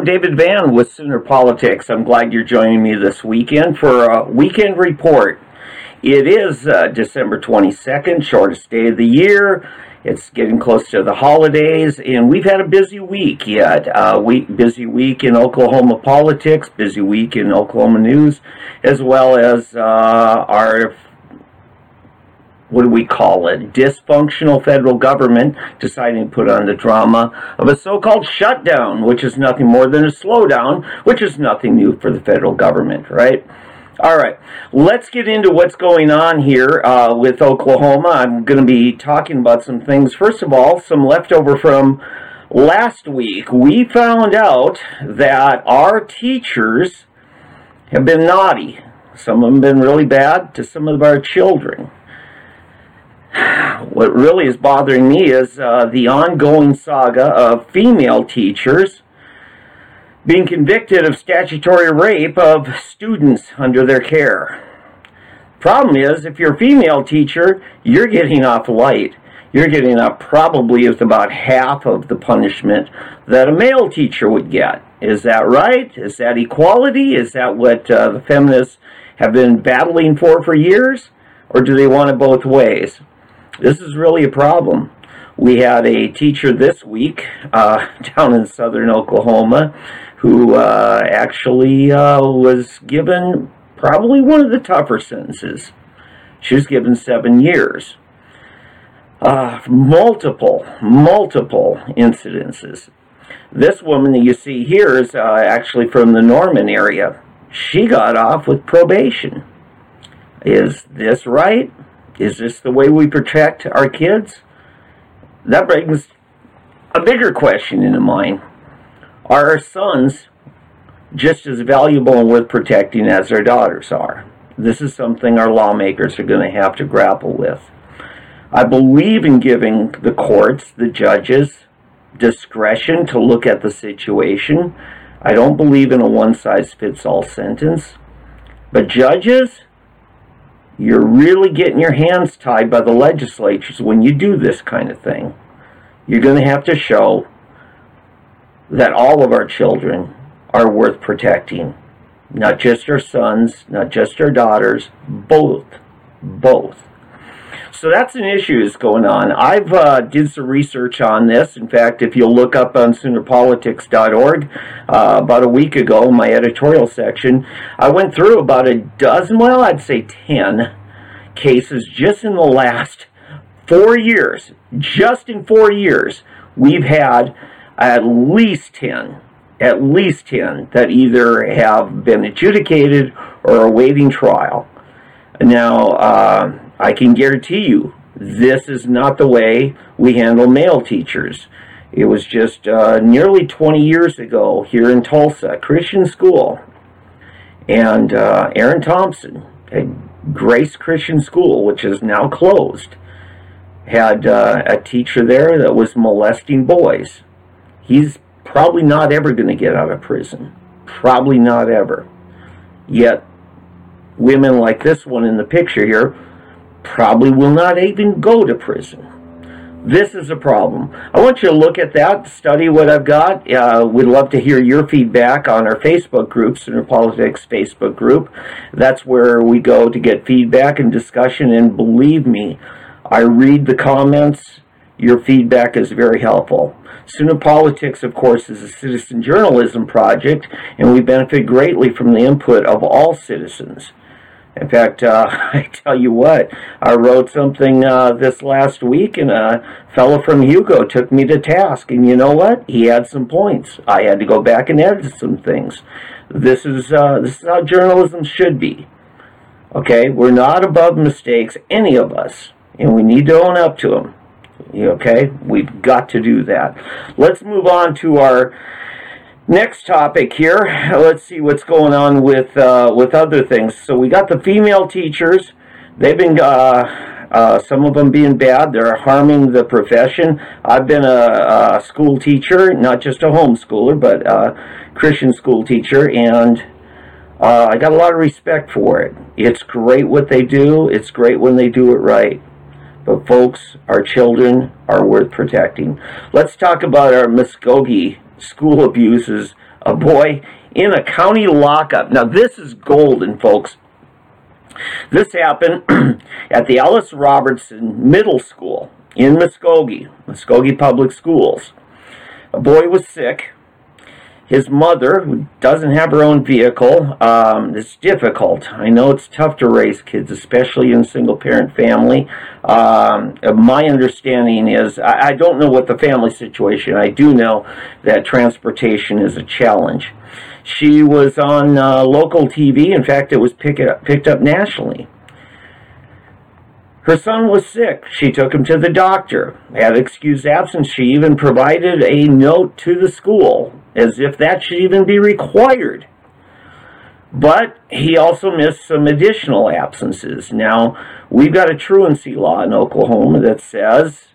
I'm David Van with Sooner Politics. I'm glad you're joining me this weekend for a weekend report. It is uh, December 22nd, shortest day of the year. It's getting close to the holidays, and we've had a busy week yet. Uh, week, busy week in Oklahoma politics, busy week in Oklahoma news, as well as uh, our what do we call it, dysfunctional federal government deciding to put on the drama of a so-called shutdown, which is nothing more than a slowdown, which is nothing new for the federal government, right? All right, let's get into what's going on here uh, with Oklahoma. I'm going to be talking about some things. First of all, some leftover from last week. We found out that our teachers have been naughty. Some of them have been really bad to some of our children what really is bothering me is uh, the ongoing saga of female teachers being convicted of statutory rape of students under their care. Problem is, if you're a female teacher, you're getting off light. You're getting off probably with about half of the punishment that a male teacher would get. Is that right? Is that equality? Is that what uh, the feminists have been battling for for years? Or do they want it both ways? This is really a problem. We had a teacher this week uh, down in southern Oklahoma who uh, actually uh, was given probably one of the tougher sentences. She was given seven years. Uh, multiple, multiple incidences. This woman that you see here is uh, actually from the Norman area. She got off with probation. Is this right? Is this the way we protect our kids? That brings a bigger question into mind. Are our sons just as valuable and worth protecting as our daughters are? This is something our lawmakers are going to have to grapple with. I believe in giving the courts, the judges, discretion to look at the situation. I don't believe in a one size fits all sentence. But judges, you're really getting your hands tied by the legislatures when you do this kind of thing. You're going to have to show that all of our children are worth protecting. Not just our sons, not just our daughters, both. Both. So that's an issue that's going on. I've uh, did some research on this. In fact, if you'll look up on SoonerPolitics.org, uh, about a week ago, in my editorial section, I went through about a dozen, well, I'd say ten cases just in the last four years. Just in four years, we've had at least ten, at least ten that either have been adjudicated or awaiting trial. Now, uh, I can guarantee you, this is not the way we handle male teachers. It was just uh, nearly 20 years ago here in Tulsa, Christian school, and uh, Aaron Thompson, a Grace Christian School, which is now closed, had uh, a teacher there that was molesting boys. He's probably not ever going to get out of prison. Probably not ever. Yet, women like this one in the picture here probably will not even go to prison. This is a problem. I want you to look at that, study what I've got. Uh, we'd love to hear your feedback on our Facebook group, Sooner Politics Facebook group. That's where we go to get feedback and discussion. And believe me, I read the comments. Your feedback is very helpful. Politics, of course, is a citizen journalism project, and we benefit greatly from the input of all citizens. In fact, uh, I tell you what, I wrote something uh, this last week, and a fellow from Hugo took me to task. And you know what? He had some points. I had to go back and edit some things. This is uh, this is how journalism should be. Okay, we're not above mistakes, any of us, and we need to own up to them. Okay, we've got to do that. Let's move on to our Next topic here. Let's see what's going on with uh, with other things. So we got the female teachers. They've been uh, Uh, some of them being bad, they're harming the profession. I've been a, a school teacher, not just a homeschooler, but a Christian school teacher, and uh, I got a lot of respect for it. It's great what they do. It's great when they do it right. But folks, our children are worth protecting. Let's talk about our Muskogee school abuses. A boy in a county lockup. Now this is golden, folks. This happened at the Alice Robertson Middle School in Muskogee, Muskogee Public Schools. A boy was sick his mother, who doesn't have her own vehicle, um, it's difficult. I know it's tough to raise kids, especially in a single parent family. Um, my understanding is, I, I, don't know what the family situation, I do know that transportation is a challenge. She was on uh, local TV, in fact, it was pick picked up nationally. Her son was sick. She took him to the doctor. Had excused absence. She even provided a note to the school as if that should even be required. But he also missed some additional absences. Now, we've got a truancy law in Oklahoma that says,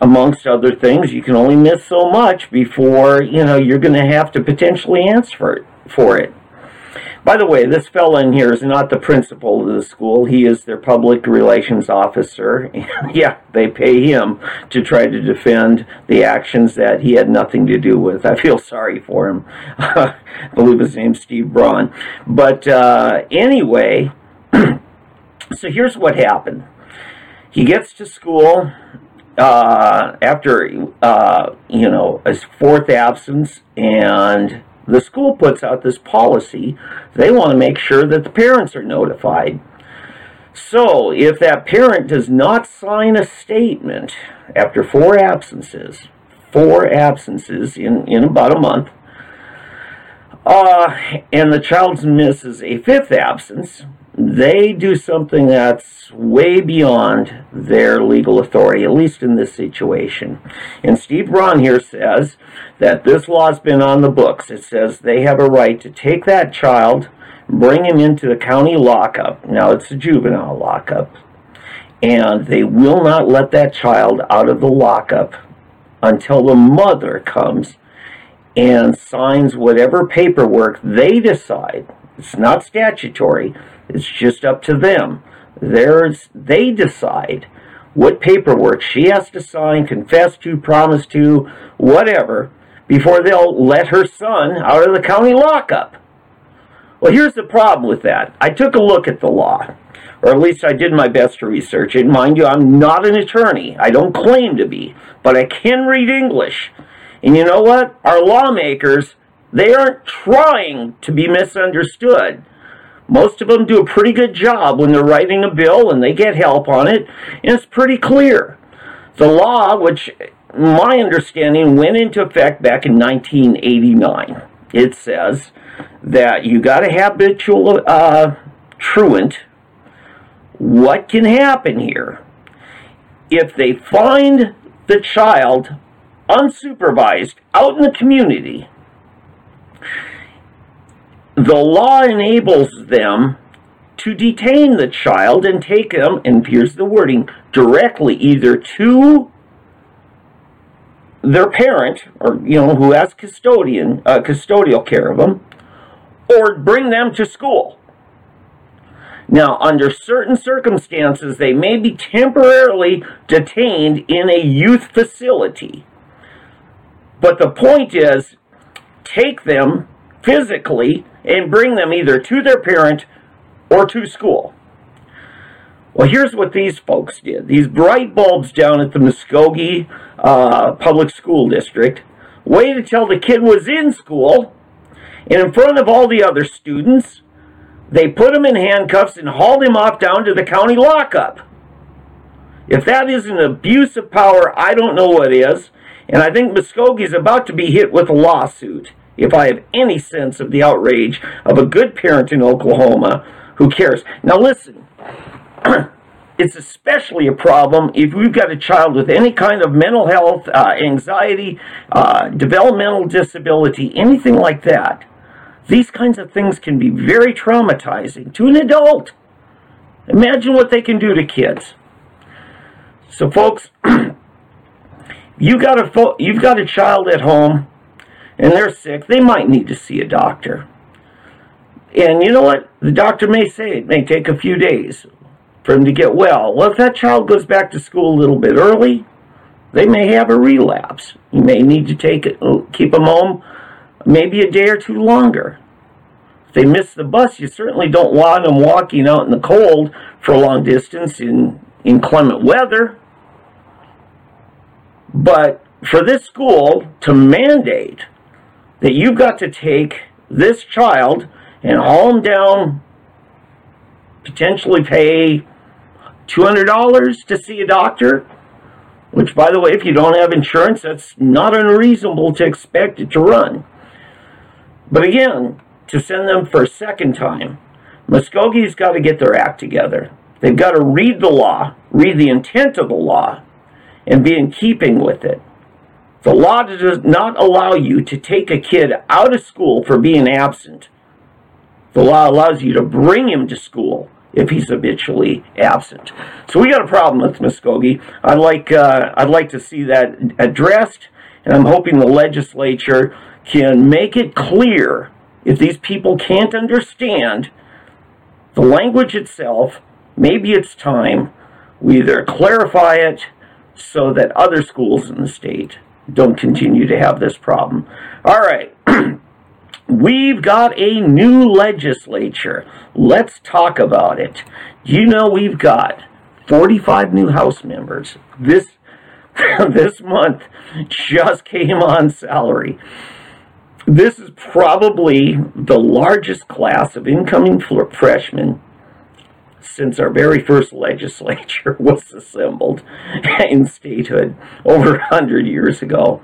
amongst other things, you can only miss so much before, you know, you're going to have to potentially answer for it. By the way, this fellow in here is not the principal of the school. He is their public relations officer. yeah, they pay him to try to defend the actions that he had nothing to do with. I feel sorry for him. I believe his name's Steve Braun. But uh, anyway, so here's what happened. He gets to school uh, after, uh, you know, his fourth absence and the school puts out this policy. They want to make sure that the parents are notified. So, if that parent does not sign a statement after four absences, four absences in, in about a month, uh, and the child misses a fifth absence, they do something that's way beyond their legal authority, at least in this situation. And Steve Braun here says that this law's been on the books. It says they have a right to take that child, bring him into the county lockup. Now it's a juvenile lockup. And they will not let that child out of the lockup until the mother comes and signs whatever paperwork they decide. It's not statutory it's just up to them. There's, they decide what paperwork she has to sign, confess to, promise to, whatever, before they'll let her son out of the county lockup. Well, here's the problem with that. I took a look at the law, or at least I did my best to research it. Mind you, I'm not an attorney. I don't claim to be, but I can read English. And you know what? Our lawmakers, they aren't trying to be misunderstood. Most of them do a pretty good job when they're writing a bill and they get help on it, and it's pretty clear. The law, which my understanding went into effect back in 1989, it says that you got a habitual uh, truant. What can happen here? If they find the child unsupervised out in the community, the law enables them to detain the child and take them, and here's the wording, directly either to their parent, or, you know, who has custodian, uh, custodial care of them, or bring them to school. Now, under certain circumstances, they may be temporarily detained in a youth facility. But the point is, take them physically and bring them either to their parent or to school. Well, here's what these folks did. These bright bulbs down at the Muskogee uh, Public School District waited till the kid was in school, and in front of all the other students, they put him in handcuffs and hauled him off down to the county lockup. If that isn't abuse of power, I don't know what is. And I think Muskogee is about to be hit with a lawsuit if I have any sense of the outrage of a good parent in Oklahoma who cares. Now, listen, it's especially a problem if we've got a child with any kind of mental health, uh, anxiety, uh, developmental disability, anything like that. These kinds of things can be very traumatizing to an adult. Imagine what they can do to kids. So, folks, you got a fo- you've got a child at home, and they're sick. They might need to see a doctor. And you know what? The doctor may say it may take a few days for him to get well. Well, if that child goes back to school a little bit early, they may have a relapse. You may need to take keep them home maybe a day or two longer. If they miss the bus, you certainly don't want them walking out in the cold for a long distance in inclement weather. But for this school to mandate that you've got to take this child and haul them down, potentially pay $200 to see a doctor, which, by the way, if you don't have insurance, that's not unreasonable to expect it to run. But again, to send them for a second time, Muskogee's got to get their act together. They've got to read the law, read the intent of the law, and be in keeping with it. The law does not allow you to take a kid out of school for being absent. The law allows you to bring him to school if he's habitually absent. So we got a problem with Muskogee. I'd like uh, I'd like to see that addressed, and I'm hoping the legislature can make it clear if these people can't understand the language itself. Maybe it's time we either clarify it so that other schools in the state don't continue to have this problem. All right. We've got a new legislature. Let's talk about it. You know we've got 45 new House members. This this month just came on salary. This is probably the largest class of incoming freshmen since our very first legislature was assembled in statehood over 100 years ago.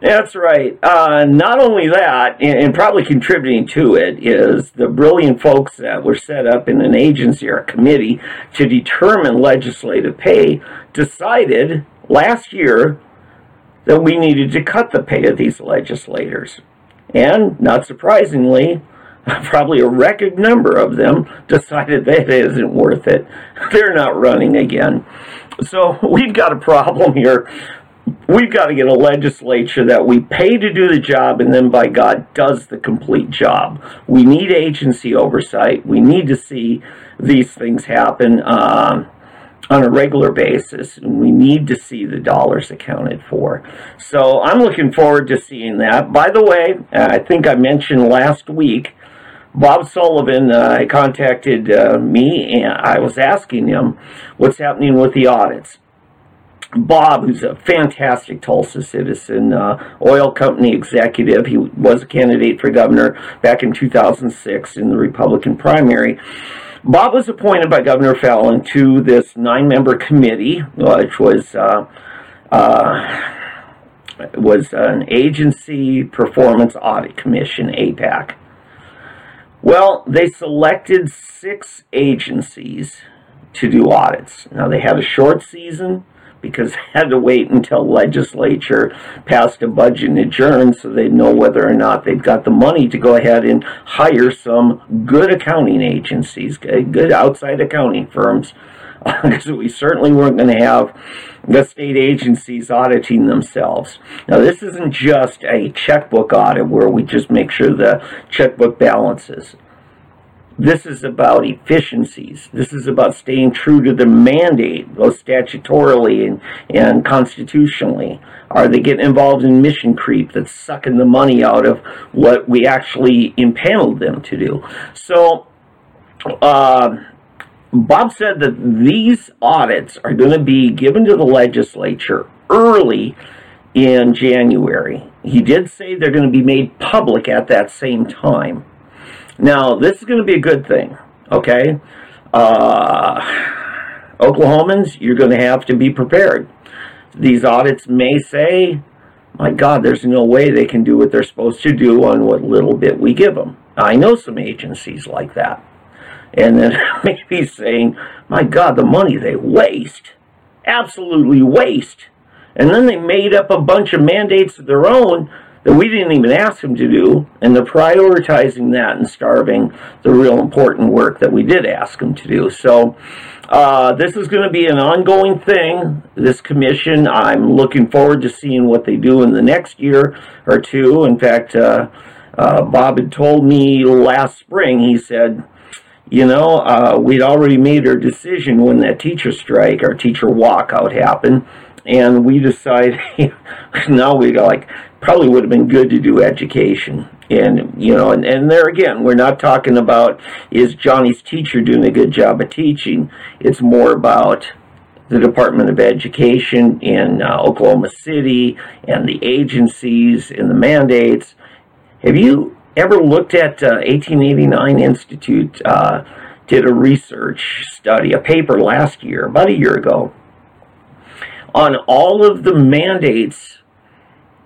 That's right. Uh, not only that, and, and, probably contributing to it, is the brilliant folks that were set up in an agency or a committee to determine legislative pay decided last year that we needed to cut the pay of these legislators. And, not surprisingly, probably a record number of them decided that isn't worth it. They're not running again. So we've got a problem here we've got to get a legislature that we pay to do the job and then by God does the complete job. We need agency oversight. We need to see these things happen uh, on a regular basis. And we need to see the dollars accounted for. So I'm looking forward to seeing that. By the way, I think I mentioned last week. Bob Sullivan uh, contacted uh, me and I was asking him what's happening with the audits. Bob, who's a fantastic Tulsa citizen, uh, oil company executive. He was a candidate for governor back in 2006 in the Republican primary. Bob was appointed by Governor Fallin to this nine-member committee, which was uh, uh, was an agency performance audit commission, APAC. Well, they selected six agencies to do audits. Now they had a short season because they had to wait until legislature passed a budget and adjourned so they'd know whether or not they've got the money to go ahead and hire some good accounting agencies, good outside accounting firms, because we certainly weren't going to have the state agencies auditing themselves. Now, this isn't just a checkbook audit where we just make sure the checkbook balances. This is about efficiencies. This is about staying true to the mandate, both statutorily and, and constitutionally. Are they getting involved in mission creep that's sucking the money out of what we actually impaneled them to do? So, uh, Bob said that these audits are going to be given to the legislature early in January. He did say they're going to be made public at that same time. Now, this is going to be a good thing, okay? Uh, Oklahomans, you're going to have to be prepared. These audits may say, my God, there's no way they can do what they're supposed to do on what little bit we give them. I know some agencies like that. And then maybe saying, my God, the money they waste, absolutely waste. And then they made up a bunch of mandates of their own that we didn't even ask them to do, and they're prioritizing that and starving the real important work that we did ask them to do. So Uh, this is going to be an ongoing thing. This commission, I'm looking forward to seeing what they do in the next year or two. In fact, uh, uh, Bob had told me last spring, he said, you know, uh, we'd already made our decision when that teacher strike, our teacher walkout happened, and we decided now we like probably would have been good to do education. And you know, and, and there again, we're not talking about is Johnny's teacher doing a good job of teaching. It's more about the Department of Education in uh, Oklahoma City and the agencies and the mandates. Have you ever looked at uh, 1889 Institute? Uh, did a research study, a paper last year, about a year ago, on all of the mandates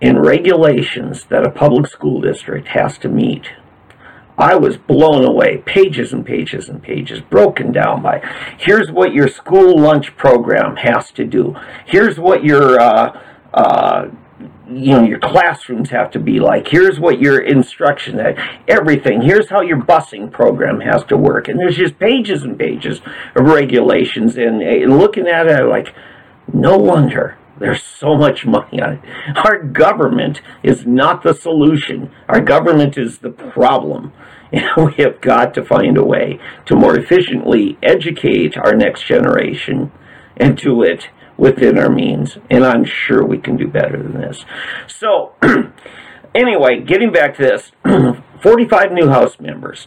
and regulations that a public school district has to meet. I was blown away, pages and pages and pages, broken down by here's what your school lunch program has to do. Here's what your uh, uh, you know your classrooms have to be like here's what your instruction everything. Here's how your busing program has to work. And there's just pages and pages of regulations and, and looking at it like no wonder there's so much money on it. Our government is not the solution. Our government is the problem. And we have got to find a way to more efficiently educate our next generation and do it within our means, and I'm sure we can do better than this. So, anyway, getting back to this 45 new House members,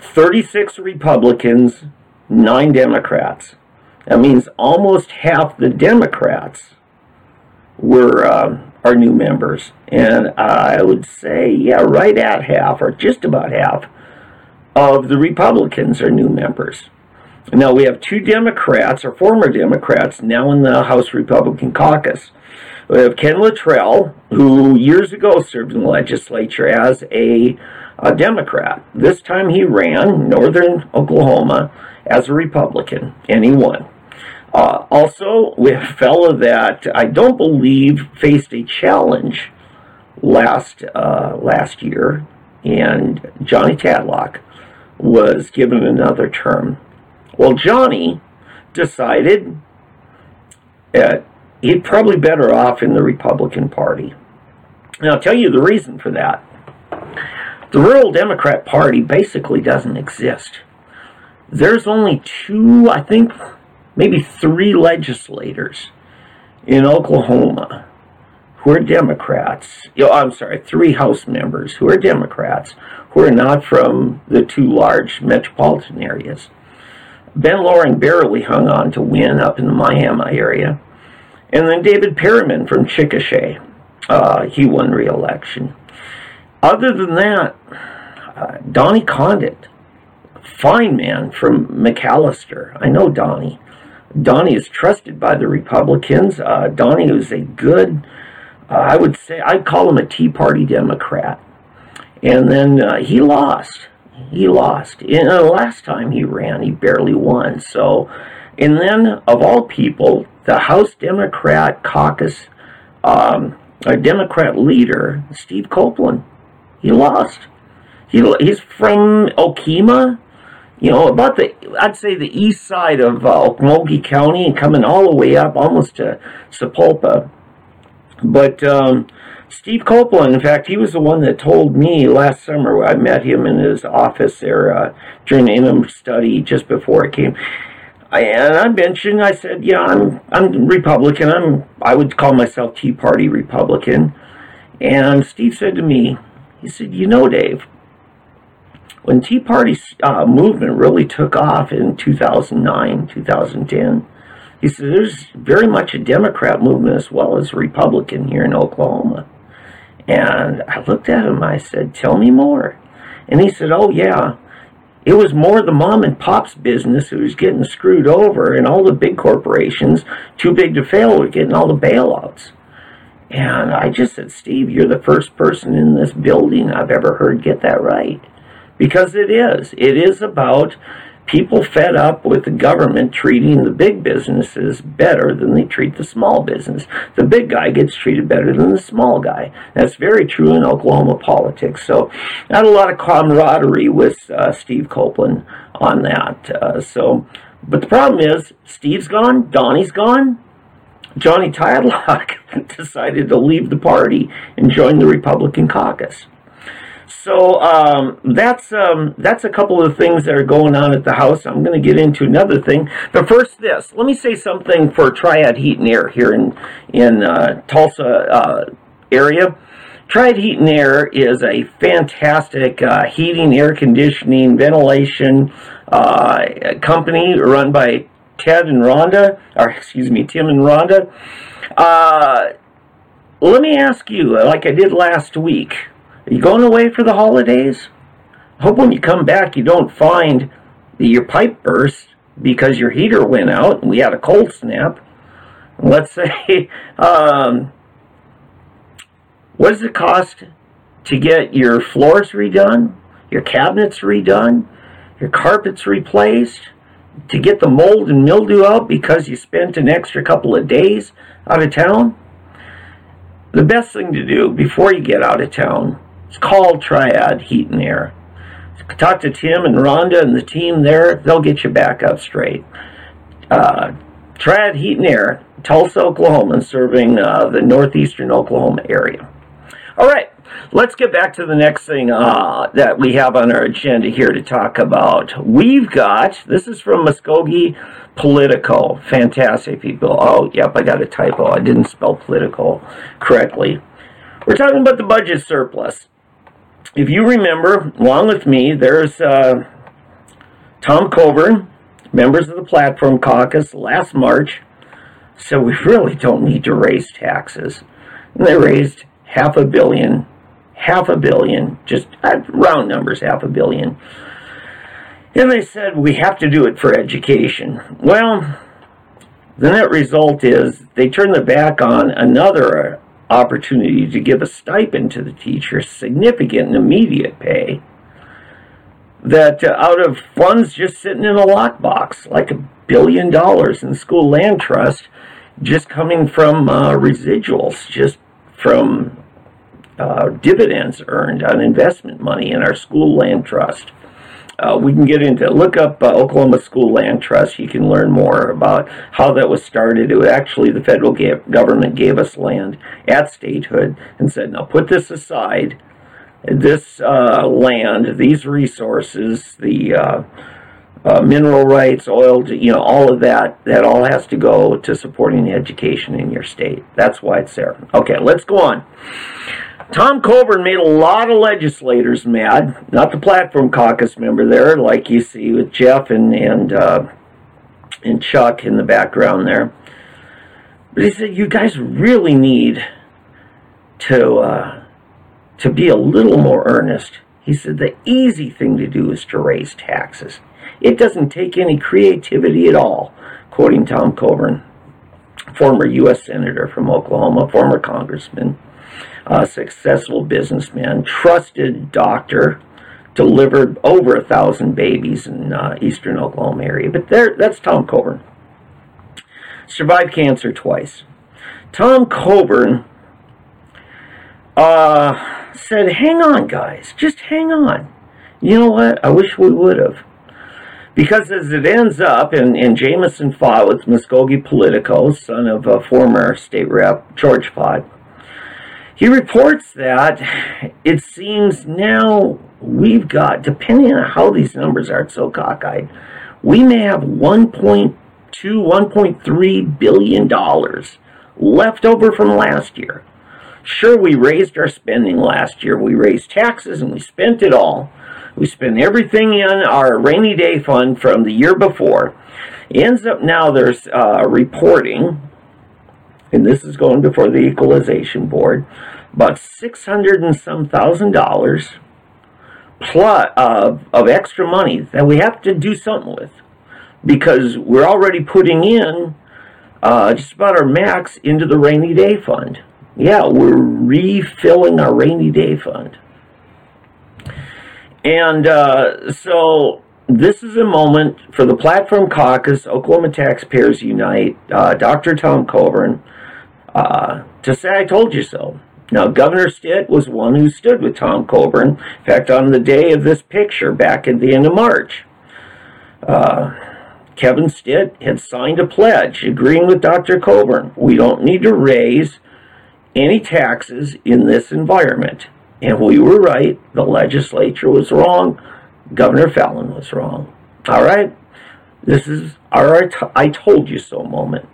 36 Republicans, 9 Democrats. That means almost half the Democrats were um, our new members. And I would say, yeah, right at half, or just about half, of the Republicans are new members. Now we have two Democrats, or former Democrats, now in the House Republican caucus. We have Ken Luttrell, who years ago served in the legislature as a, a Democrat. This time he ran northern Oklahoma as a Republican, and he won. Uh, also, we have a fellow that I don't believe faced a challenge last uh, last year, and Johnny Tadlock was given another term. Well, Johnny decided that he'd probably better off in the Republican Party. And I'll tell you the reason for that. The rural Democrat Party basically doesn't exist. There's only two, I think, maybe three legislators in Oklahoma who are Democrats. I'm sorry, three House members who are Democrats who are not from the two large metropolitan areas. Ben Loring barely hung on to win up in the Miami area. And then David Perryman from Chickasha, uh, he won re-election. Other than that, uh, Donnie Condit, fine man from McAlester. I know Donnie. Donnie is trusted by the Republicans. Uh, Donnie is a good, uh, I would say, I'd call him a Tea Party Democrat. And then uh, he lost he lost. And the last time he ran, he barely won. So, and then of all people, the House Democrat caucus, um, a Democrat leader, Steve Kouplen, he lost. He, he's from Okemah, you know, about the, I'd say the east side of uh, Okmulgee County and coming all the way up almost to Sapulpa. But, um, Steve Kouplen, in fact, he was the one that told me last summer. I met him in his office there uh, during the interim study just before I came. I, and I mentioned, I said, yeah, I'm I'm Republican. I'm I would call myself Tea Party Republican. And Steve said to me, he said, you know, Dave, when Tea Party uh, movement really took off in 2009, 2010, he said there's very much a Democrat movement as well as Republican here in Oklahoma. And I looked at him, I said, Tell me more. And he said, Oh, yeah. It was more the mom and pop's business who was getting screwed over, and all the big corporations, too big to fail, were getting all the bailouts. And I just said, Steve, you're the first person in this building I've ever heard get that right. Because it is. It is about people fed up with the government treating the big businesses better than they treat the small business. The big guy gets treated better than the small guy. That's very true in Oklahoma politics. So not a lot of camaraderie with uh, Steve Kouplen on that. Uh, so But the problem is, Steve's gone, Donnie's gone. Johnny Tadlock decided to leave the party and join the Republican caucus. So um, that's um, that's a couple of things that are going on at the House. I'm going to get into another thing, but first, this. Let me say something for Triad Heat and Air here in in uh, Tulsa uh, area. Triad Heat and Air is a fantastic uh, heating, air conditioning, ventilation uh, company run by Ted and Rhonda, or excuse me, Tim and Rhonda. Uh, let me ask you, like I did last week, are you going away for the holidays? I hope when you come back you don't find that your pipe burst because your heater went out and we had a cold snap. Let's say, um, what does it cost to get your floors redone, your cabinets redone, your carpets replaced, to get the mold and mildew out because you spent an extra couple of days out of town? The best thing to do before you get out of town is call Triad Heat and Air. Talk to Tim and Rhonda and the team there. They'll get you back up straight. Uh, Triad Heat and Air, Tulsa, Oklahoma, serving uh, the northeastern Oklahoma area. All right, let's get back to the next thing uh, that we have on our agenda here to talk about. We've got, this is from Muskogee Politico. Fantastic, people. Oh, yep, I got a typo. I didn't spell political correctly. We're talking about the budget surplus. If you remember, along with me, there's uh, Tom Coburn, members of the Platform Caucus last March, so we really don't need to raise taxes. And they raised half a billion half a billion, just round numbers, half a billion. And they said, we have to do it for education. Well, the net result is they turned their back on another opportunity to give a stipend to the teachers, significant and immediate pay, that uh, out of funds just sitting in a lockbox, like a billion dollars in school land trust, just coming from uh, residuals, just from uh, dividends earned on investment money in our school land trust. Uh, we can get into look up uh, Oklahoma School Land Trust. You can learn more about how that was started. It was actually the federal government gave us land at statehood and said, "Now put this aside. This uh, land, these resources, the uh, uh, mineral rights, oil, you know, all of that. That all has to go to supporting education in your state. That's why it's there. Okay, let's go on." Tom Coburn made a lot of legislators mad. Not the platform caucus member there, like you see with Jeff and and uh, and Chuck in the background there. But he said, "You guys really need to uh, to be a little more earnest." He said, "The easy thing to do is to raise taxes. It doesn't take any creativity at all." Quoting Tom Coburn, former U.S. senator from Oklahoma, former congressman a successful businessman, trusted doctor, delivered over a thousand babies in uh, eastern Oklahoma area. But there, that's Tom Coburn. Survived cancer twice. Tom Coburn uh, said, "Hang on, guys, just hang on. You know what? I wish we would have." Because as it ends up, and, and Jamison Faught with Muskogee Politico, son of a former state rep, George Faught, he reports that it seems now we've got, depending on how these numbers are so cockeyed, we may have 1.2, 1.3 billion dollars left over from last year. Sure, we raised our spending last year. We raised taxes and we spent it all. We spent everything in our rainy day fund from the year before. ends up now there's uh, reporting and this is going before the equalization board, about six hundred and some thousand dollars plus of, of extra money that we have to do something with because we're already putting in uh, just about our max into the rainy day fund. Yeah, we're refilling our rainy day fund. And uh, so this is a moment for the Platform Caucus, Oklahoma Taxpayers Unite, uh, Dr. Tom Coburn, uh, to say I told you so. Now, Governor Stitt was one who stood with Tom Coburn. In fact, on the day of this picture, back at the end of March, uh, Kevin Stitt had signed a pledge agreeing with Dr. Coburn. We don't need to raise any taxes in this environment. And we were right. The legislature was wrong. Governor Fallin was wrong. All right? This is our I told you so moment.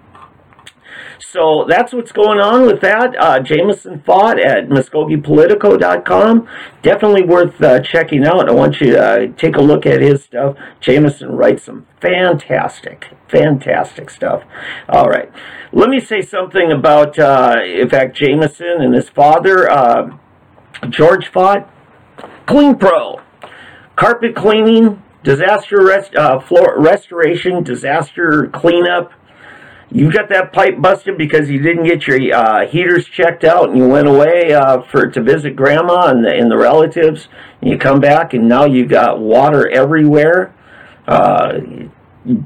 So that's what's going on with that. Uh, Jamison Faught at MuskogeePolitico.com. Definitely worth uh, checking out. I want you to uh, take a look at his stuff. Jamison writes some fantastic, fantastic stuff. All right. Let me say something about, uh, in fact, Jamison and his father, uh, George Faught. Clean Pro. Carpet cleaning, disaster rest, uh, floor restoration, disaster cleanup you got that pipe busted because you didn't get your uh, heaters checked out and you went away uh, for to visit grandma and the, and the relatives. And you come back and now you got water everywhere. Uh,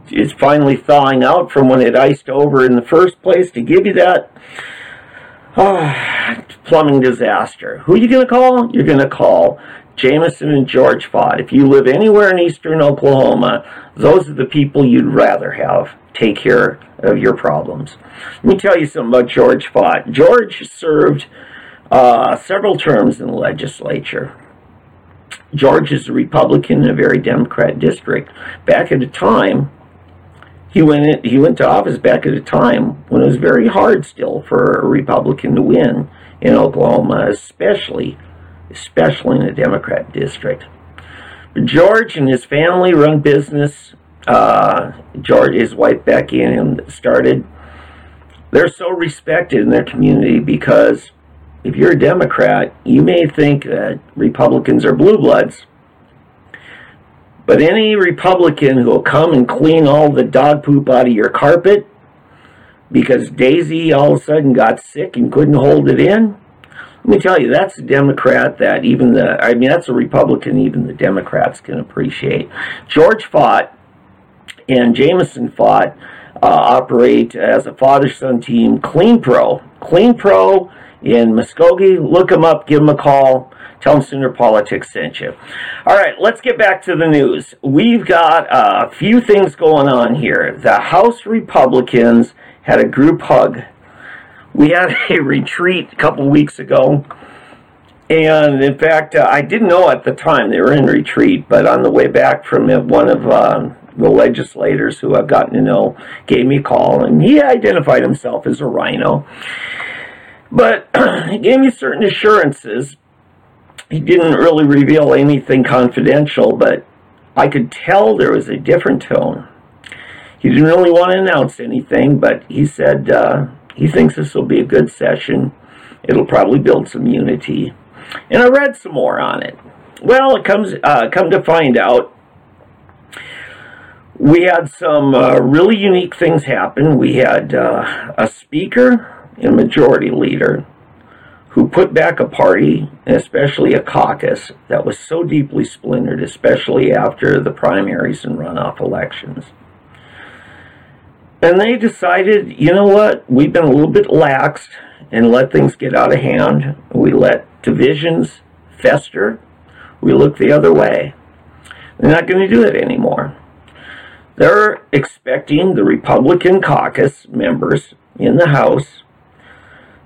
it's finally thawing out from when it iced over in the first place. To give you that oh, plumbing disaster. Who are you going to call? You're going to call Jamison and George Faught. If you live anywhere in eastern Oklahoma, those are the people you'd rather have take care of your problems. Let me tell you something about George Faught. George served uh, several terms in the legislature. George is a Republican in a very Democrat district. Back at a time, he went in, he went to office back at a time when it was very hard still for a Republican to win in Oklahoma, especially especially in a Democrat district. George and his family run business uh, George, his wife Becky, and him started. They're so respected in their community because if you're a Democrat, you may think that Republicans are blue bloods. But any Republican who will come and clean all the dog poop out of your carpet because Daisy all of a sudden got sick and couldn't hold it in, let me tell you, that's a Democrat that even the, I mean, that's a Republican even the Democrats can appreciate. George Faught and Jamison Faught uh, operate as a father-son team. Clean Pro, Clean Pro in Muskogee. Look them up. Give them a call. Tell them Sooner Politics sent you. All right, let's get back to the news. We've got a few things going on here. The House Republicans had a group hug. We had a retreat a couple weeks ago. And in fact, uh, I didn't know at the time they were in retreat, but on the way back from it, one of uh, the legislators who I've gotten to know gave me a call, and he identified himself as a rhino. But he gave me certain assurances. He didn't really reveal anything confidential, but I could tell there was a different tone. He didn't really want to announce anything, but he said uh, he thinks this will be a good session. It'll probably build some unity. And I read some more on it. Well, it comes uh, come to find out we had some uh, really unique things happen. We had uh, a speaker and majority leader who put back a party, especially a caucus, that was so deeply splintered, especially after the primaries and runoff elections. And they decided, you know what, we've been a little bit lax and let things get out of hand. We let divisions fester. We look the other way. They're not going to do it anymore. They're expecting the Republican caucus members in the House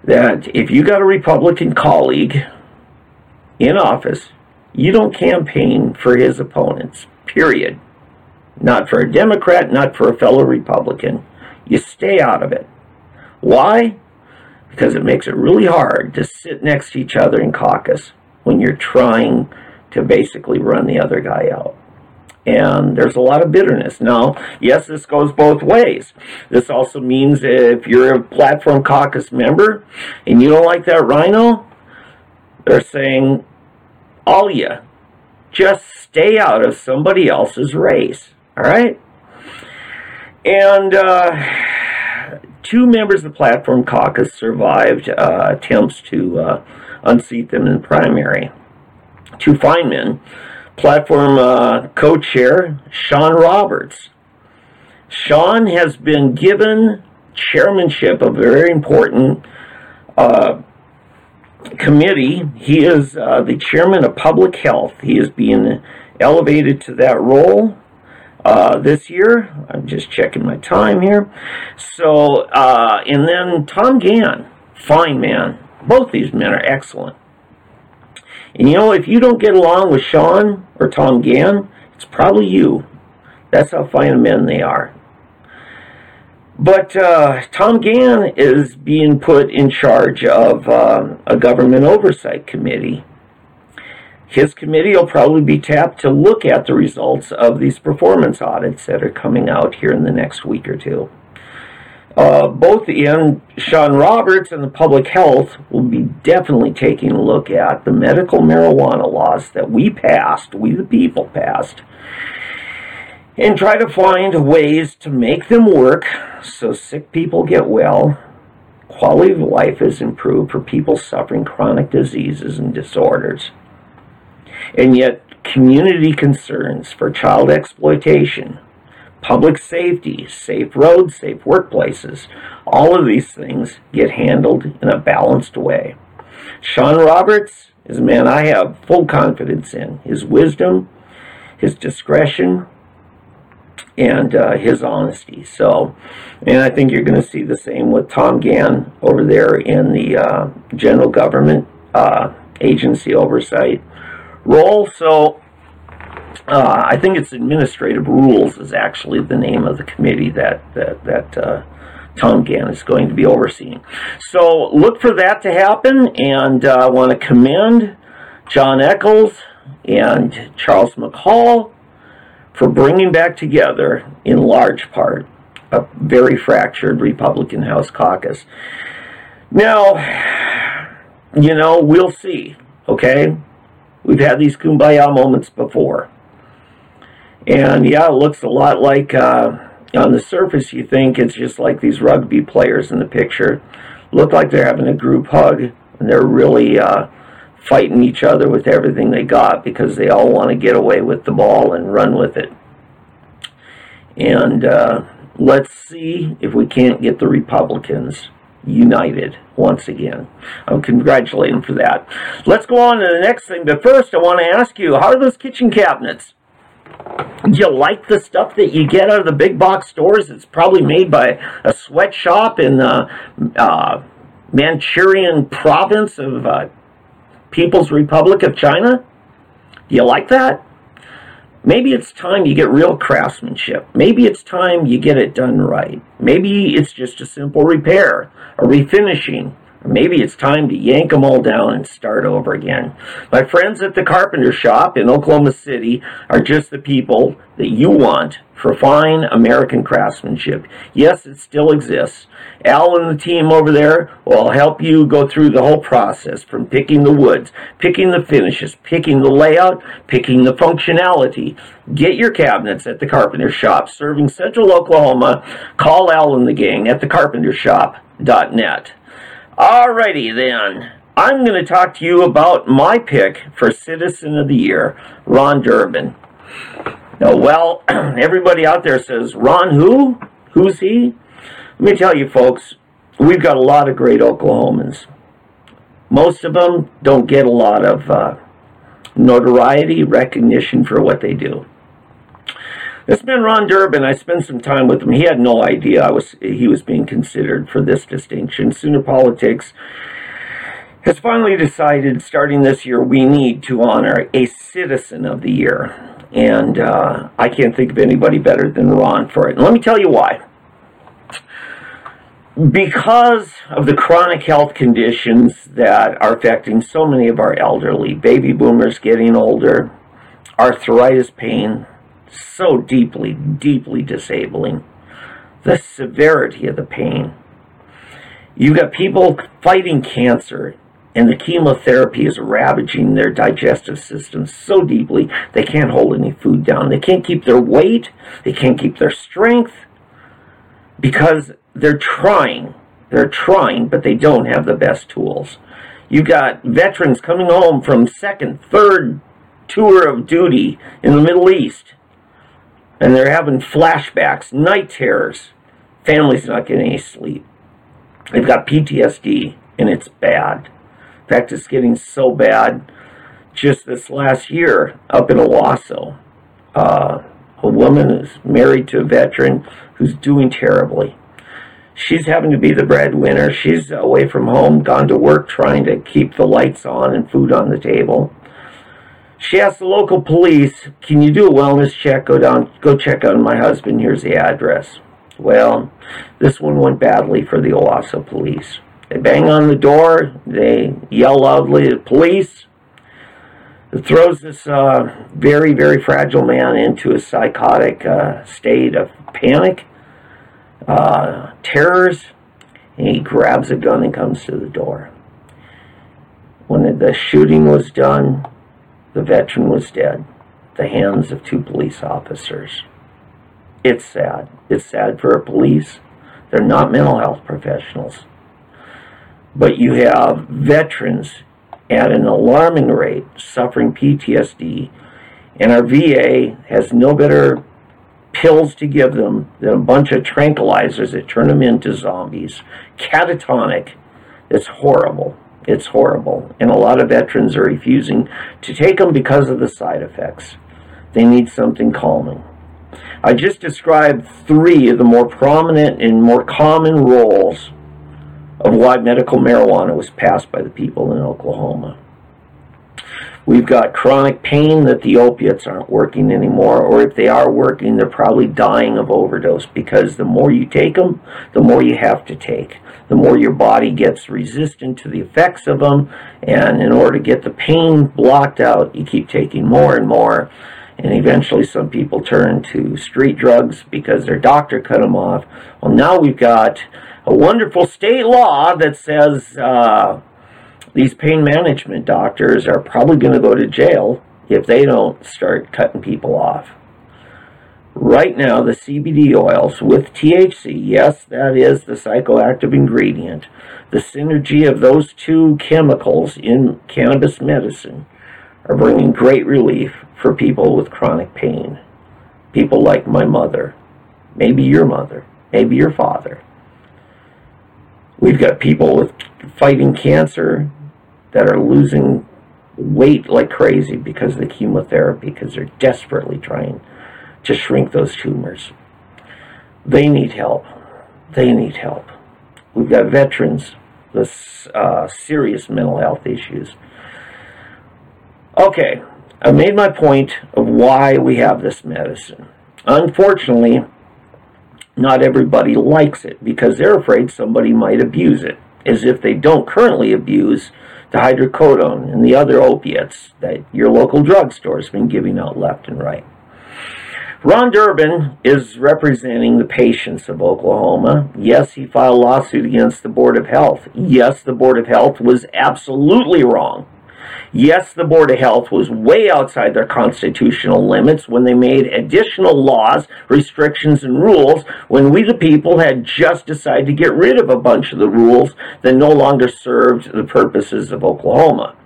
that if you got a Republican colleague in office, you don't campaign for his opponents, period. Not for a Democrat, not for a fellow Republican. You stay out of it. Why? Because it makes it really hard to sit next to each other in caucus when you're trying to basically run the other guy out and there's a lot of bitterness. Now, yes, this goes both ways. This also means if you're a platform caucus member and you don't like that rhino, they're saying, all you, just stay out of somebody else's race. All right? And uh, two members of the platform caucus survived uh, attempts to uh, unseat them in the primary. Two fine men platform uh, co-chair Sean Roberts. Sean has been given chairmanship of a very important uh, committee. He is uh, the chairman of public health. He is being elevated to that role. Uh, this year. I'm just checking my time here. So, uh, and then Tom Gann, fine man. Both these men are excellent. And you know, if you don't get along with Sean or Tom Gann, it's probably you. That's how fine men they are. But uh, Tom Gann is being put in charge of uh, a government oversight committee. His committee will probably be tapped to look at the results of these performance audits that are coming out here in the next week or two. Uh, both Ian, Sean Roberts, and the public health will be definitely taking a look at the medical marijuana laws that we passed, we the people passed, and try to find ways to make them work so sick people get well, quality of life is improved for people suffering chronic diseases and disorders. And yet, community concerns for child exploitation, public safety, safe roads, safe workplaces, all of these things get handled in a balanced way. Sean Roberts is a man I have full confidence in. His wisdom, his discretion, and uh, his honesty. So, and I think you're going to see the same with Tom Gann over there in the uh, general government uh, agency oversight role. So, uh, I think it's administrative rules is actually the name of the committee that that that. Uh, Tom Gann is going to be overseeing. So look for that to happen, and uh, I want to commend Jon Echols and Charles McCall for bringing back together, in large part, a very fractured Republican House caucus. Now, you know, we'll see, okay? We've had these kumbaya moments before. And yeah, it looks a lot like, uh, on the surface, you think it's just like these rugby players in the picture. Look like they're having a group hug, and they're really, uh, fighting each other with everything they got because they all want to get away with the ball and run with it. And uh, let's see if we can't get the Republicans united once again. I'm congratulating for that. Let's go on to the next thing. But first, I want to ask you, how are those kitchen cabinets? Do you like the stuff that you get out of the big box stores? It's probably made by a sweatshop in the uh, Manchurian province of uh, People's Republic of China? Do you like that? Maybe it's time you get real craftsmanship. Maybe it's time you get it done right. Maybe it's just a simple repair, a refinishing, Maybe it's time to yank them all down and start over again. My friends at the carpenter shop in Oklahoma City are just the people that you want for fine American craftsmanship. Yes, it still exists. Al and the team over there will help you go through the whole process from picking the woods, picking the finishes, picking the layout, picking the functionality. Get your cabinets at the carpenter shop serving central Oklahoma. Call Al and the gang at thecarpentershop.net. Alrighty then. I'm going to talk to you about my pick for Citizen of the Year, Ron Durbin. Now, well, everybody out there says, Ron who? Who's he? Let me tell you, folks, we've got a lot of great Oklahomans. Most of them don't get a lot of uh, notoriety, recognition for what they do. This man Ron Durbin, I spent some time with him. He had no idea I was he was being considered for this distinction. Sooner Politics has finally decided, starting this year, we need to honor a Citizen of the Year, and uh, I can't think of anybody better than Ron for it. And let me tell you why. Because of the chronic health conditions that are affecting so many of our elderly, baby boomers getting older, arthritis pain, so deeply, deeply disabling. The severity of the pain. You've got people fighting cancer, and the chemotherapy is ravaging their digestive system so deeply they can't hold any food down. They can't keep their weight, they can't keep their strength because they're trying. They're trying, but they don't have the best tools. You've got veterans coming home from second, third tour of duty in the Middle East and they're having flashbacks, night terrors. Family's not getting any sleep. They've got PTSD, and it's bad. In fact, it's getting so bad. Just this last year, up in Owasso, uh, A woman is married to a veteran who's doing terribly. She's having to be the breadwinner. She's away from home, gone to work trying to keep the lights on and food on the table. She asked the local police, "Can you do a wellness check? Go down, go check on my husband. Here's the address." Well, this one went badly for the Owasso police. They bang on the door. They yell loudly at police. It throws this uh, very, very fragile man into a psychotic uh, state of panic, uh, terrors, and he grabs a gun and comes to the door. When the shooting was done, the veteran was dead. The hands of two police officers. It's sad. It's sad for our police. They're not mental health professionals. But you have veterans at an alarming rate suffering PTSD, and our VA has no better pills to give them than a bunch of tranquilizers that turn them into zombies. Catatonic. It's horrible. It's horrible. And a lot of veterans are refusing to take them because of the side effects. They need something calming. I just described three of the more prominent and more common roles of why medical marijuana was passed by the people in Oklahoma. We've got chronic pain that the opiates aren't working anymore, or if they are working, they're probably dying of overdose because the more you take them, the more you have to take. The more your body gets resistant to the effects of them, and in order to get the pain blocked out, you keep taking more and more. And eventually, some people turn to street drugs because their doctor cut them off. Well, now we've got a wonderful state law that says uh, these pain management doctors are probably going to go to jail if they don't start cutting people off. Right now, the CBD oils with THC, yes, that is the psychoactive ingredient, the synergy of those two chemicals in cannabis medicine are bringing great relief for people with chronic pain. People like my mother, maybe your mother, maybe your father. We've got people with fighting cancer that are losing weight like crazy because of the chemotherapy because they're desperately trying to shrink those tumors. They need help. They need help. We've got veterans with uh, serious mental health issues. Okay, I made my point of why we have this medicine. Unfortunately, not everybody likes it because they're afraid somebody might abuse it, as if they don't currently abuse the hydrocodone and the other opiates that your local drugstore has been giving out left and right. Ron Durbin is representing the patients of Oklahoma. Yes, he filed a lawsuit against the Board of Health. Yes, the Board of Health was absolutely wrong Yes, the Board of Health was way outside their constitutional limits when they made additional laws, restrictions, and rules when we, the people, had just decided to get rid of a bunch of the rules that no longer served the purposes of Oklahoma.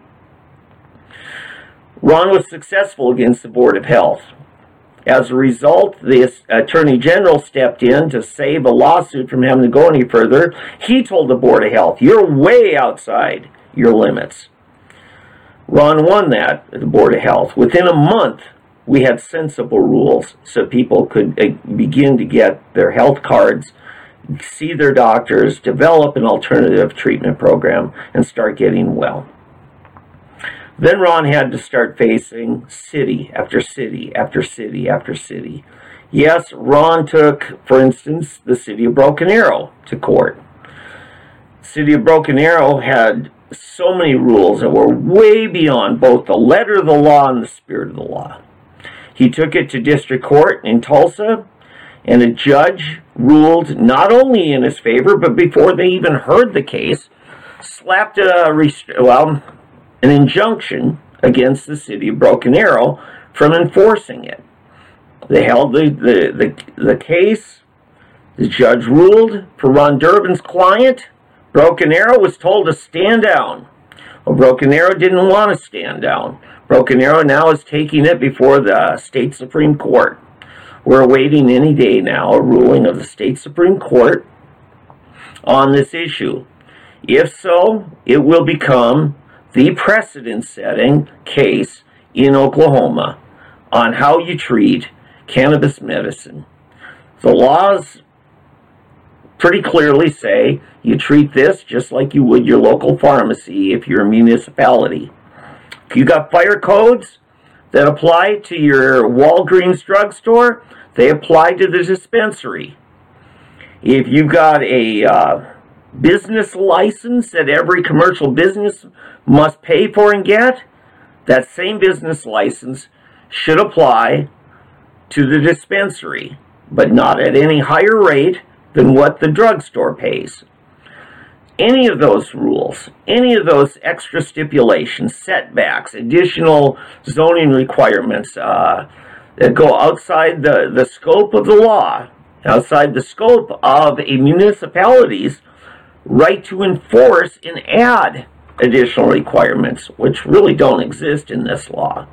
Ron was successful against the Board of Health. As a result, the Attorney General stepped in to save a lawsuit from having to go any further. He told the Board of Health, You're way outside your limits. Ron won that at the Board of Health. Within a month, we had sensible rules so people could uh, begin to get their health cards, see their doctors, develop an alternative treatment program, and start getting well. Then Ron had to start facing city after city after city after city. Yes, Ron took, for instance, the city of Broken Arrow to court. City of Broken Arrow had so many rules that were way beyond both the letter of the law and the spirit of the law. He took it to district court in Tulsa, and a judge ruled not only in his favor, but before they even heard the case, slapped a well an injunction against the city of Broken Arrow from enforcing it. They held the, the, the, the case. The judge ruled for Ron Durbin's client Broken Arrow was told to stand down. Well, Broken Arrow didn't want to stand down. Broken Arrow now is taking it before the state Supreme Court. We're awaiting any day now a ruling of the state Supreme Court on this issue. If so, it will become the precedent setting case in Oklahoma on how you treat cannabis medicine. The laws pretty clearly say you treat this just like you would your local pharmacy if you're a municipality. If you got fire codes that apply to your Walgreens drugstore, they apply to the dispensary. If you've got a uh, business license that every commercial business must pay for and get, that same business license should apply to the dispensary, but not at any higher rate than what the drugstore pays. Any of those rules, any of those extra stipulations, setbacks, additional zoning requirements uh, that go outside the, the scope of the law, outside the scope of a municipality's right to enforce and add additional requirements, which really don't exist in this law.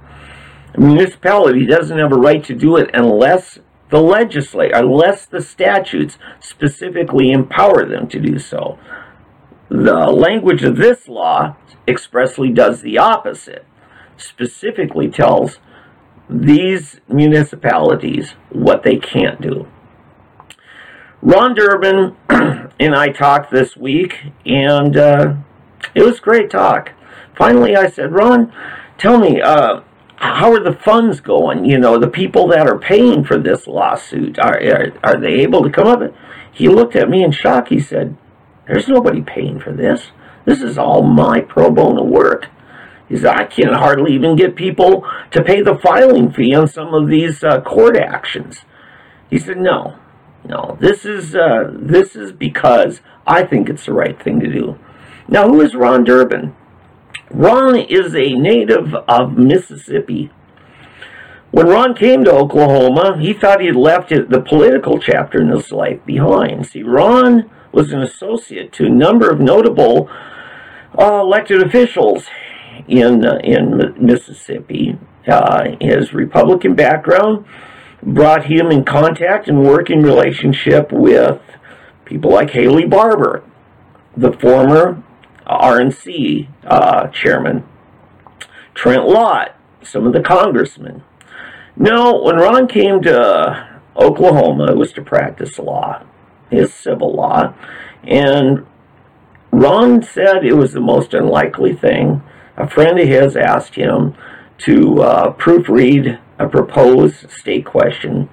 A municipality doesn't have a right to do it unless the legislature, unless the statutes specifically empower them to do so. The language of this law expressly does the opposite, specifically tells these municipalities what they can't do. Ron Durbin and I talked this week, and uh, it was great talk. Finally, I said, Ron, tell me, uh, how are the funds going? You know, the people that are paying for this lawsuit, are, are, are they able to come up? He looked at me in shock. He said, There's nobody paying for this. This is all my pro bono work. He said, I can hardly even get people to pay the filing fee on some of these uh, court actions. He said, No, no, this is, uh, this is because I think it's the right thing to do. Now, who is Ron Durbin? Ron is a native of Mississippi. When Ron came to Oklahoma, he thought he had left the political chapter in his life behind. See, Ron was an associate to a number of notable uh, elected officials in uh, in Mississippi. Uh, his Republican background brought him in contact and working relationship with people like Haley Barbour, the former RNC uh, chairman, Trent Lott, some of the congressmen. No, when Ron came to Oklahoma, it was to practice law, his civil law, and Ron said it was the most unlikely thing. A friend of his asked him to uh, proofread a proposed state question,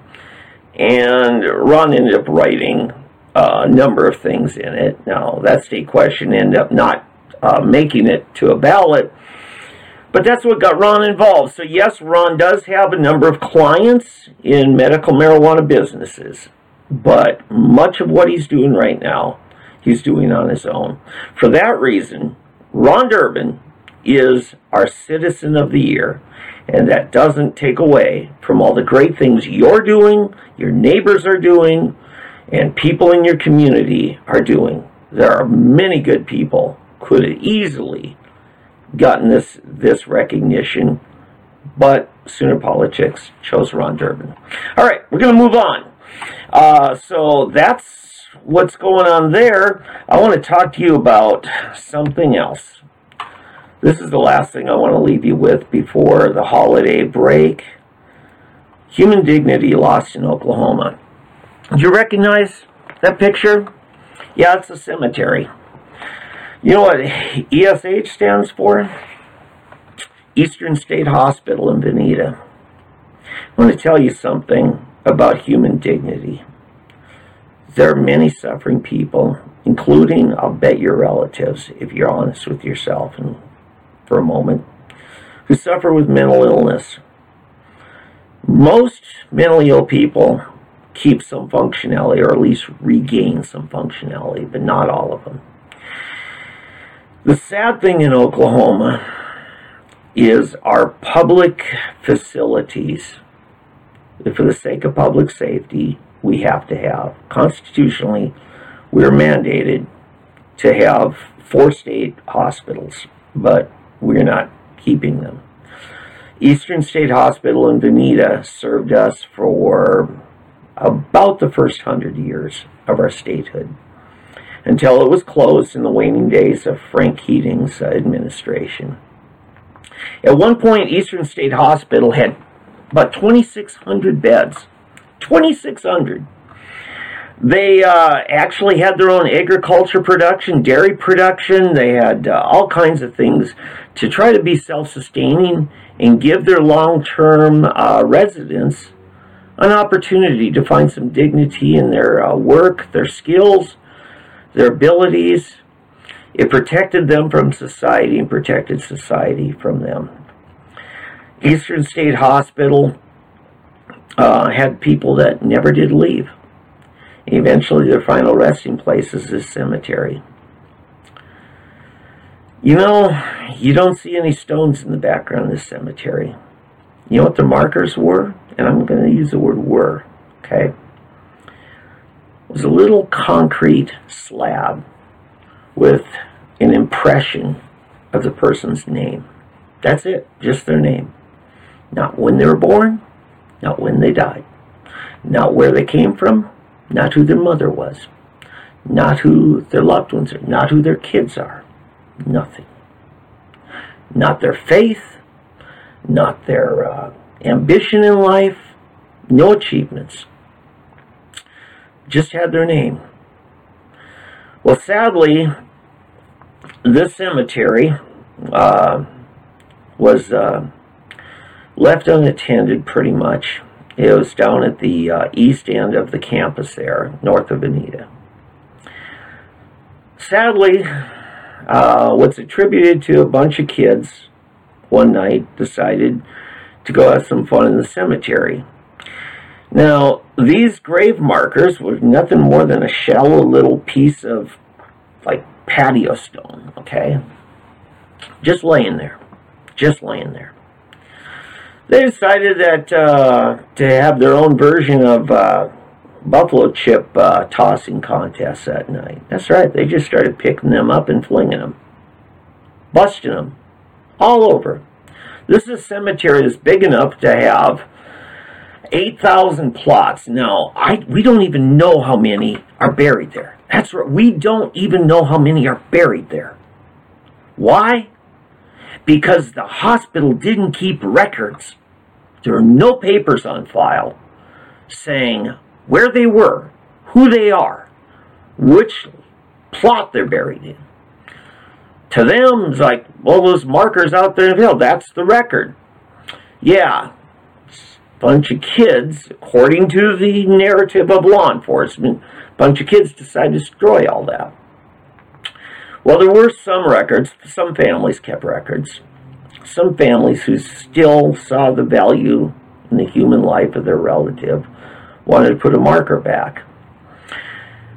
and Ron ended up writing a number of things in it. Now, that state question ended up not uh, making it to a ballot, but that's what got Ron involved. So, yes, Ron does have a number of clients in medical marijuana businesses, but much of what he's doing right now, he's doing on his own. For that reason, Ron Durbin is our Citizen of the Year. And that doesn't take away from all the great things you're doing, your neighbors are doing, and people in your community are doing. There are many good people could have easily gotten this this recognition, but Sooner Politics chose Ron Durbin. All right, we're going to move on. Uh, so that's what's going on there. I want to talk to you about something else. This is the last thing I want to leave you with before the holiday break. Human dignity lost in Oklahoma. Do you recognize that picture? Yeah, it's a cemetery. You know what ESH stands for? Eastern State Hospital in Vinita. I want to tell you something about human dignity. There are many suffering people, including, I'll bet, your relatives, if you're honest with yourself and for a moment, who suffer with mental illness. Most mentally ill people keep some functionality or at least regain some functionality, but not all of them. The sad thing in Oklahoma is our public facilities, for the sake of public safety, we have to have. Constitutionally, we're mandated to have four state hospitals, but we're not keeping them. Eastern State Hospital in Vinita served us for about the first hundred years of our statehood until it was closed in the waning days of Frank Keating's administration. At one point, Eastern State Hospital had about 2,600 beds 2,600. They uh, actually had their own agriculture production, dairy production. They had uh, all kinds of things to try to be self sustaining and give their long term uh, residents an opportunity to find some dignity in their uh, work, their skills, their abilities. It protected them from society and protected society from them. Eastern State Hospital uh, had people that never did leave. Eventually, their final resting place is this cemetery. You know, you don't see any stones in the background of this cemetery. You know what the markers were? And I'm going to use the word were, okay? It was a little concrete slab with an impression of the person's name. That's it, just their name. Not when they were born, not when they died, not where they came from, not who their mother was, not who their loved ones are, not who their kids are. Nothing. Not their faith, not their uh, ambition in life, no achievements. Just had their name. Well, sadly, this cemetery uh, was uh, left unattended pretty much. It was down at the uh, east end of the campus there, north of Vinita. Sadly, uh, what's attributed to a bunch of kids one night decided to go have some fun in the cemetery. Now, these grave markers were nothing more than a shallow little piece of like patio stone, okay? Just laying there. Just laying there they decided that uh, to have their own version of uh, buffalo chip uh, tossing contests that night. That's right. They just started picking them up and flinging them, busting them all over. This is cemetery that's big enough to have 8,000 plots. Now, I we don't even know how many are buried there. That's right. We don't even know how many are buried there. Why? Because the hospital didn't keep records. There are no papers on file saying where they were, who they are, which plot they're buried in. To them, it's like, well, those markers out there in the field, that's the record. Yeah, bunch of kids, according to the narrative of law enforcement, bunch of kids decide to destroy all that. Well, there were some records, some families kept records. Some families who still saw the value in the human life of their relative wanted to put a marker back.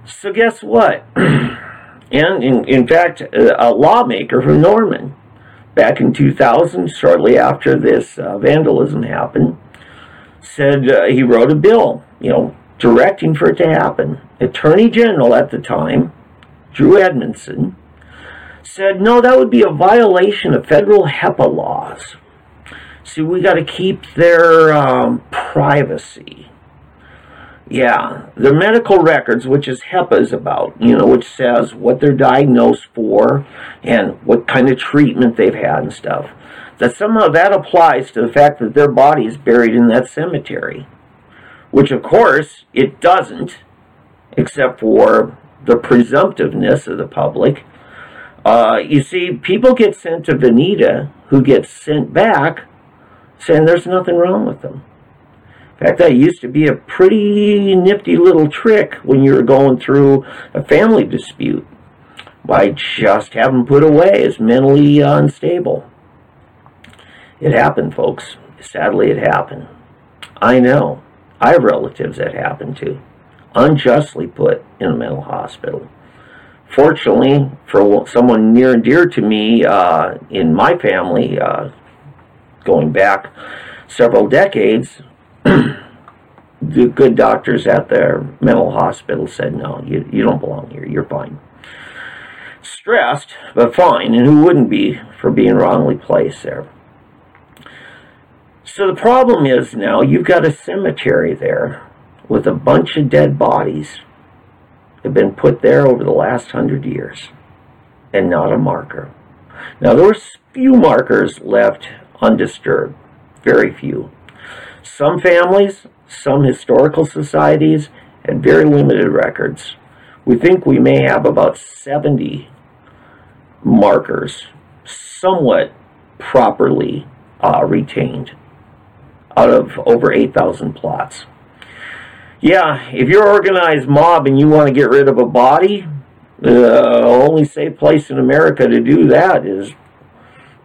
So, guess what? and in, in fact, a lawmaker from Norman, back in 2000, shortly after this uh, vandalism happened, said uh, he wrote a bill, you know, directing for it to happen. Attorney General at the time, Drew Edmondson, said, no, that would be a violation of federal HIPAA laws. See, we got to keep their um, privacy. Yeah, their medical records, which is HIPAA is about, you know, which says what they're diagnosed for and what kind of treatment they've had and stuff. That somehow that applies to the fact that their body is buried in that cemetery. Which, of course, it doesn't, except for the presumptiveness of the public uh, you see, people get sent to Vinita who get sent back saying there's nothing wrong with them. In fact, that used to be a pretty nifty little trick when you were going through a family dispute. Why just have them put away as mentally unstable? It happened, folks. Sadly, it happened. I know. I have relatives that happened to. Unjustly put in a mental hospital fortunately, for someone near and dear to me uh, in my family, uh, going back several decades, the good doctors at their mental hospital said, no, you, you don't belong here. You're fine. Stressed, but fine, and who wouldn't be for being wrongly placed there? So the problem is now you've got a cemetery there with a bunch of dead bodies have been put there over the last hundred years and not a marker. Now, there were few markers left undisturbed, very few. Some families, some historical societies and very limited records. We think we may have about 70 markers somewhat properly uh, retained out of over 8,000 plots. Yeah, if you're an organized mob and you want to get rid of a body, uh, the only safe place in America to do that is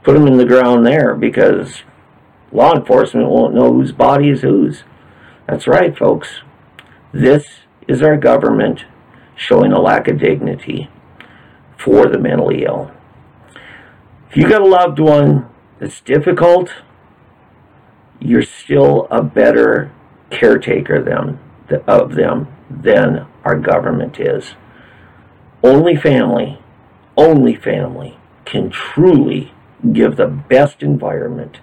put them in the ground there because law enforcement won't know whose body is whose. That's right, folks. This is our government showing a lack of dignity for the mentally ill. If you got a loved one that's difficult, you're still a better caretaker them, of them than our government is. Only family, only family can truly give the best environment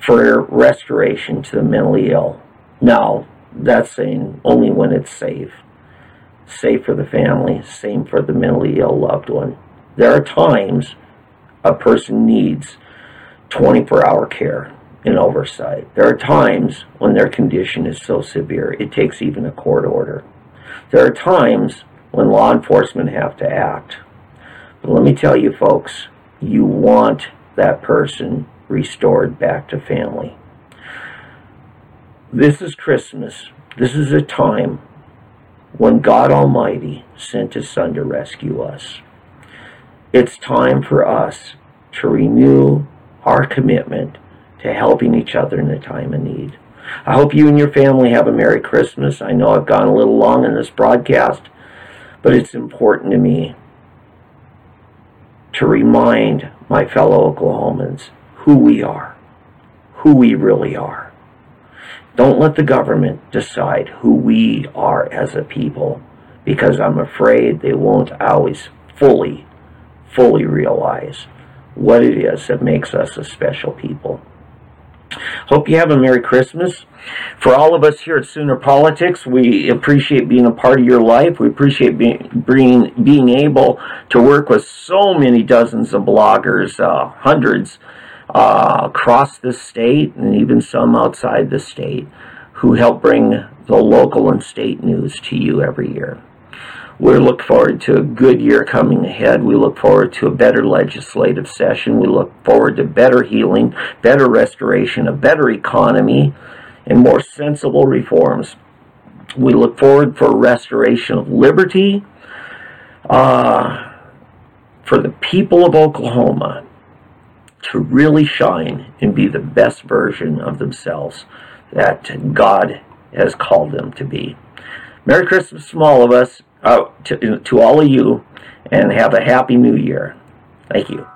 for restoration to the mentally ill. Now, that's saying only when it's safe. Safe for the family, same for the mentally ill loved one. There are times a person needs 24 hour care and oversight. There are times when their condition is so severe it takes even a court order. There are times when law enforcement have to act. But let me tell you, folks, you want that person restored back to family. This is Christmas. This is a time when God Almighty sent His Son to rescue us. It's time for us to renew our commitment to helping each other in a time of need. I hope you and your family have a Merry Christmas. I know I've gone a little long in this broadcast, but it's important to me to remind my fellow Oklahomans who we are, who we really are. Don't let the government decide who we are as a people because I'm afraid they won't always fully, fully realize what it is that makes us a special people. Hope you have a Merry Christmas. For all of us here at Sooner Politics, we appreciate being a part of your life. We appreciate being being, being able to work with so many dozens of bloggers, uh, hundreds uh, across the state and even some outside the state who help bring the local and state news to you every year. We look forward to a good year coming ahead. We look forward to a better legislative session. We look forward to better healing, better restoration, a better economy, and more sensible reforms. We look forward for restoration of liberty uh, for the people of Oklahoma to really shine and be the best version of themselves that God has called them to be. Merry Christmas from all of us to, to all of you and have a happy new year. Thank you.